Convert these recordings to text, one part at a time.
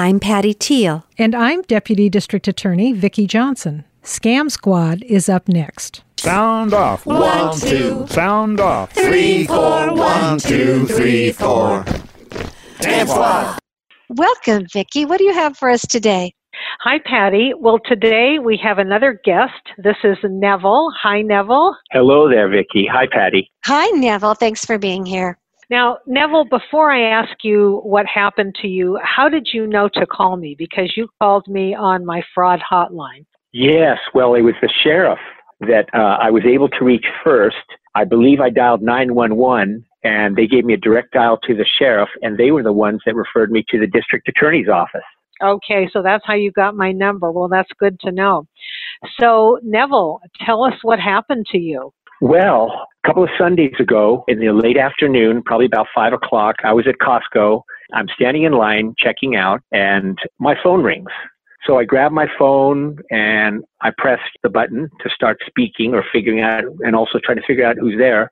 I'm Patty Teal. And I'm Deputy District Attorney Vicki Johnson. Scam Squad is up next. Sound off. One, two. Sound off. Three, four. One, two, three, four. Scam Squad. Welcome, Vicki. What do you have for us today? Hi, Patty. Well, today we have another guest. This is Neville. Hi, Neville. Hello there, Vicki. Hi, Patty. Hi, Neville. Thanks for being here. Now, Neville, before I ask you what happened to you, how did you know to call me? Because you called me on my fraud hotline. Yes, well, it was the sheriff that uh, I was able to reach first. I believe I dialed 911 and they gave me a direct dial to the sheriff, and they were the ones that referred me to the district attorney's office. Okay, so that's how you got my number. Well, that's good to know. So, Neville, tell us what happened to you. Well, a couple of Sundays ago in the late afternoon, probably about five o'clock, I was at Costco. I'm standing in line checking out, and my phone rings. So I grab my phone and I press the button to start speaking or figuring out, and also trying to figure out who's there.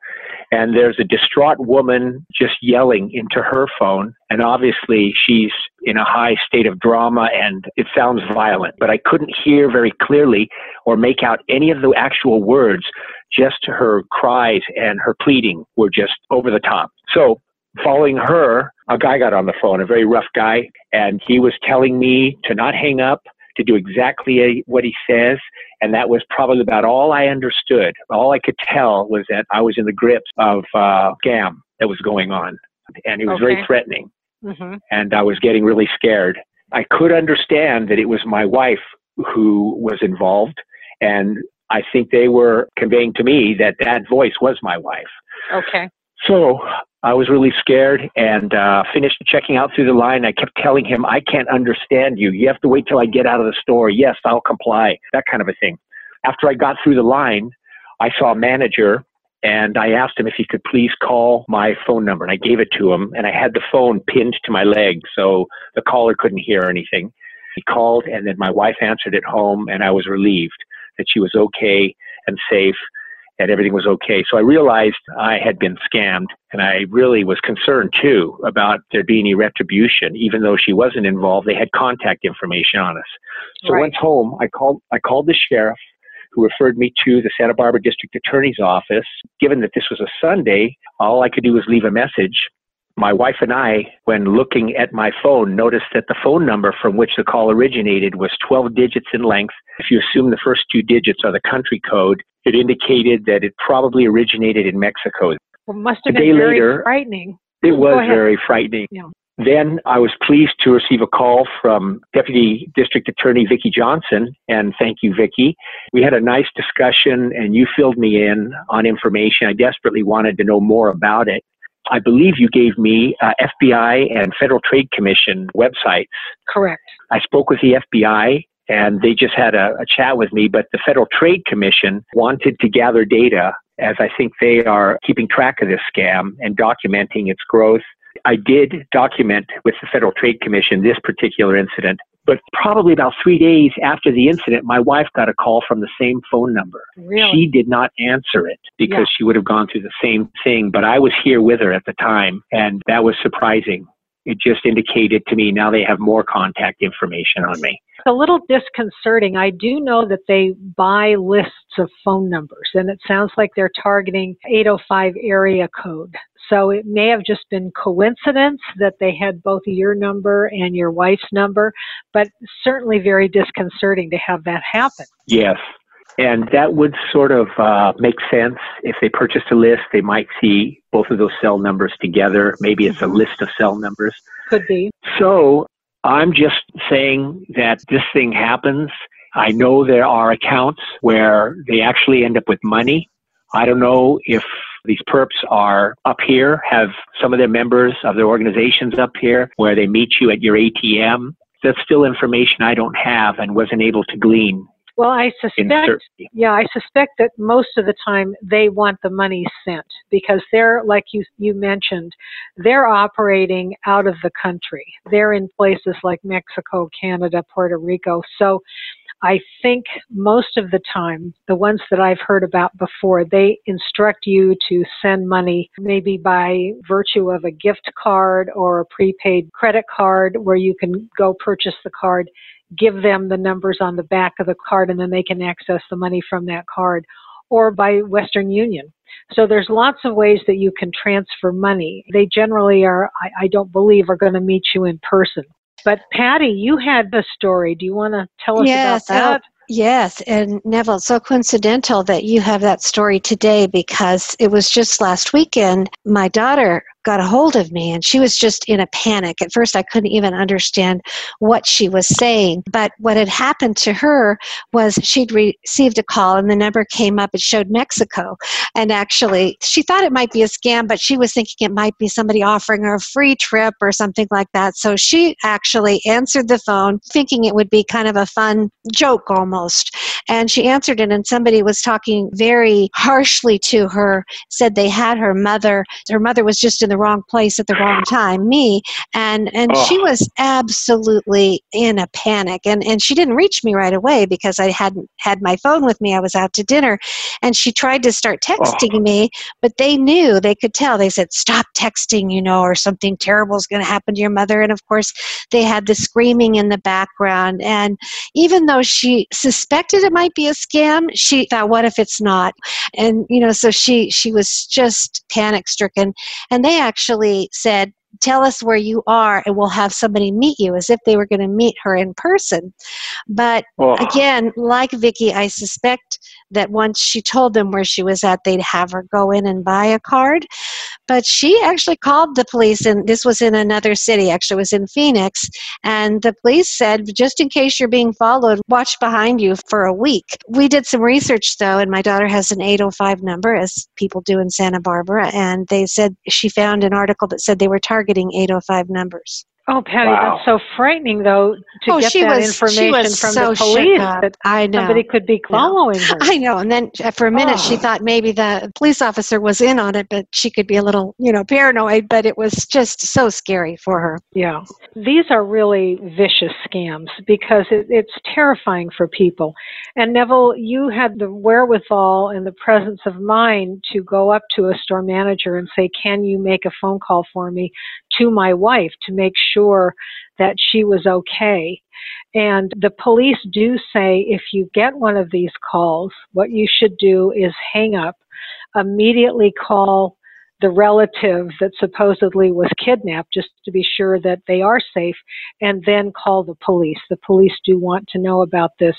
And there's a distraught woman just yelling into her phone. And obviously she's in a high state of drama and it sounds violent, but I couldn't hear very clearly or make out any of the actual words. Just her cries and her pleading were just over the top. So following her, a guy got on the phone, a very rough guy, and he was telling me to not hang up, to do exactly what he says. And that was probably about all I understood. All I could tell was that I was in the grips of uh, scam that was going on. And it was Okay. very threatening. hmm And I was getting really scared. I could understand that it was my wife who was involved. And I think they were conveying to me that that voice was my wife. Okay. So I was really scared and uh, finished checking out through the line. I kept telling him, I can't understand you. You have to wait till I get out of the store. Yes, I'll comply. That kind of a thing. After I got through the line, I saw a manager and I asked him if he could please call my phone number. And I gave it to him and I had the phone pinned to my leg so the caller couldn't hear anything. He called and then my wife answered at home and I was relieved that she was okay and safe and everything was okay. So I realized I had been scammed and I really was concerned too about there being any retribution. Even though she wasn't involved, they had contact information on us. So Right. once home, I called, I called the sheriff who referred me to the Santa Barbara District Attorney's office. Given that this was a Sunday, all I could do was leave a message. My wife and I, when looking at my phone, noticed that the phone number from which the call originated was 12 digits in length. If you assume the first two digits are the country code, it indicated that it probably originated in Mexico. Well, must have been very later- frightening. It was very frightening. Yeah. Then I was pleased to receive a call from Deputy District Attorney Vicki Johnson, and thank you, Vicki. We had a nice discussion, and you filled me in on information. I desperately wanted to know more about it. I believe you gave me uh, FBI and Federal Trade Commission websites. Correct. I spoke with the FBI and they just had a, a chat with me, but the Federal Trade Commission wanted to gather data as I think they are keeping track of this scam and documenting its growth. I did document with the Federal Trade Commission this particular incident, but probably about three days after the incident, my wife got a call from the same phone number. Really? She did not answer it because Yeah. she would have gone through the same thing, but I was here with her at the time, and that was surprising. It just indicated to me now they have more contact information on me. It's a little disconcerting. I do know that they buy lists of phone numbers, and it sounds like they're targeting 805 area code. So it may have just been coincidence that they had both your number and your wife's number, but certainly very disconcerting to have that happen. Yes. And that would sort of uh, make sense. If they purchased a list, they might see both of those cell numbers together. Maybe it's a Mhm. list of cell numbers. Could be. So I'm just saying that this thing happens. I know there are accounts where they actually end up with money. I don't know if these perps are up here, have some of their members of their organizations up here where they meet you at your ATM. That's still information I don't have and wasn't able to glean Well, I suspect. Yeah, I suspect that most of the time they want the money sent because they're, like you, you mentioned, they're operating out of the country. They're in places like Mexico, Canada, Puerto Rico. So I think most of the time, the ones that I've heard about before, they instruct you to send money maybe by virtue of a gift card or a prepaid credit card where you can go purchase the card, give them the numbers on the back of the card, and then they can access the money from that card, or by Western Union. So there's lots of ways that you can transfer money. They generally are, I, I don't believe, are going to meet you in person. But Patty, you had the story. Do you want to tell us yes, about that? Yes, and Neville, it's so coincidental that you have that story today because it was just last weekend. My daughter got a hold of me and she was just in a panic. At first, I couldn't even understand what she was saying. But what had happened to her was she'd received a call and the number came up. It showed Mexico. And actually, she thought it might be a scam, but she was thinking it might be somebody offering her a free trip or something like that. So she actually answered the phone thinking it would be kind of a fun joke almost. And she answered it, and somebody was talking very harshly to her, said they had her mother. Her mother was just in the the wrong place at the wrong time, me, and and oh. she was absolutely in a panic, and and she didn't reach me right away because I hadn't had my phone with me. I was out to dinner, and she tried to start texting oh. me, but they knew they could tell. They said, "Stop texting," you know, or something terrible is going to happen to your mother. And of course, they had the screaming in the background, and even though she suspected it might be a scam, she thought, "What if it's not?" And you know, so she she was just panic stricken, and they actually said, Tell us where you are and we'll have somebody meet you as if they were going to meet her in person. But oh. again, like Vicki, I suspect that once she told them where she was at, they'd have her go in and buy a card. But she actually called the police, and this was in another city, actually, was in Phoenix. And the police said, just in case you're being followed, watch behind you for a week. We did some research, though, and my daughter has an 805 number, as people do in Santa Barbara. And they said she found an article that said they were targeting 805 numbers. Oh, Patty, wow. that's so frightening, though, to oh, get that was, information from so the police that I know. somebody could be following her. I know. And then uh, for a minute, oh. she thought maybe the police officer was in on it, but she could be a little, you know, paranoid. But it was just so scary for her. Yeah, these are really vicious scams because it, it's terrifying for people. And Neville, you had the wherewithal and the presence of mind to go up to a store manager and say, "Can you make a phone call for me to my wife to make sure that she was okay. And the police do say if you get one of these calls, what you should do is hang up, immediately call the relative that supposedly was kidnapped just to be sure that they are safe and then call the police. The police do want to know about this.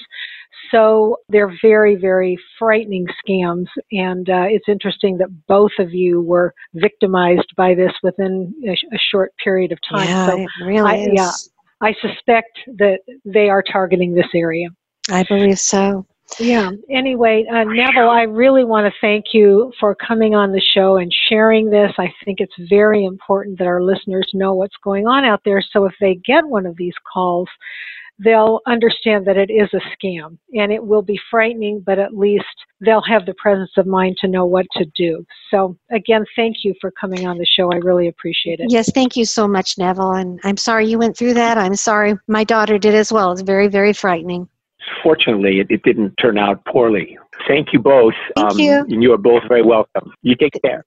So they're very, very frightening scams. And uh, it's interesting that both of you were victimized by this within a, a short period of time. Yeah, so it really I, is. Yeah, I suspect that they are targeting this area. I believe so. Yeah. Anyway, uh, Neville, I really want to thank you for coming on the show and sharing this. I think it's very important that our listeners know what's going on out there. So if they get one of these calls, they'll understand that it is a scam and it will be frightening, but at least they'll have the presence of mind to know what to do. So, again, thank you for coming on the show. I really appreciate it. Yes, thank you so much, Neville. And I'm sorry you went through that. I'm sorry my daughter did as well. It's very, very frightening fortunately, it, it didn't turn out poorly. Thank you both. Thank um, you. And you are both very welcome. You take care.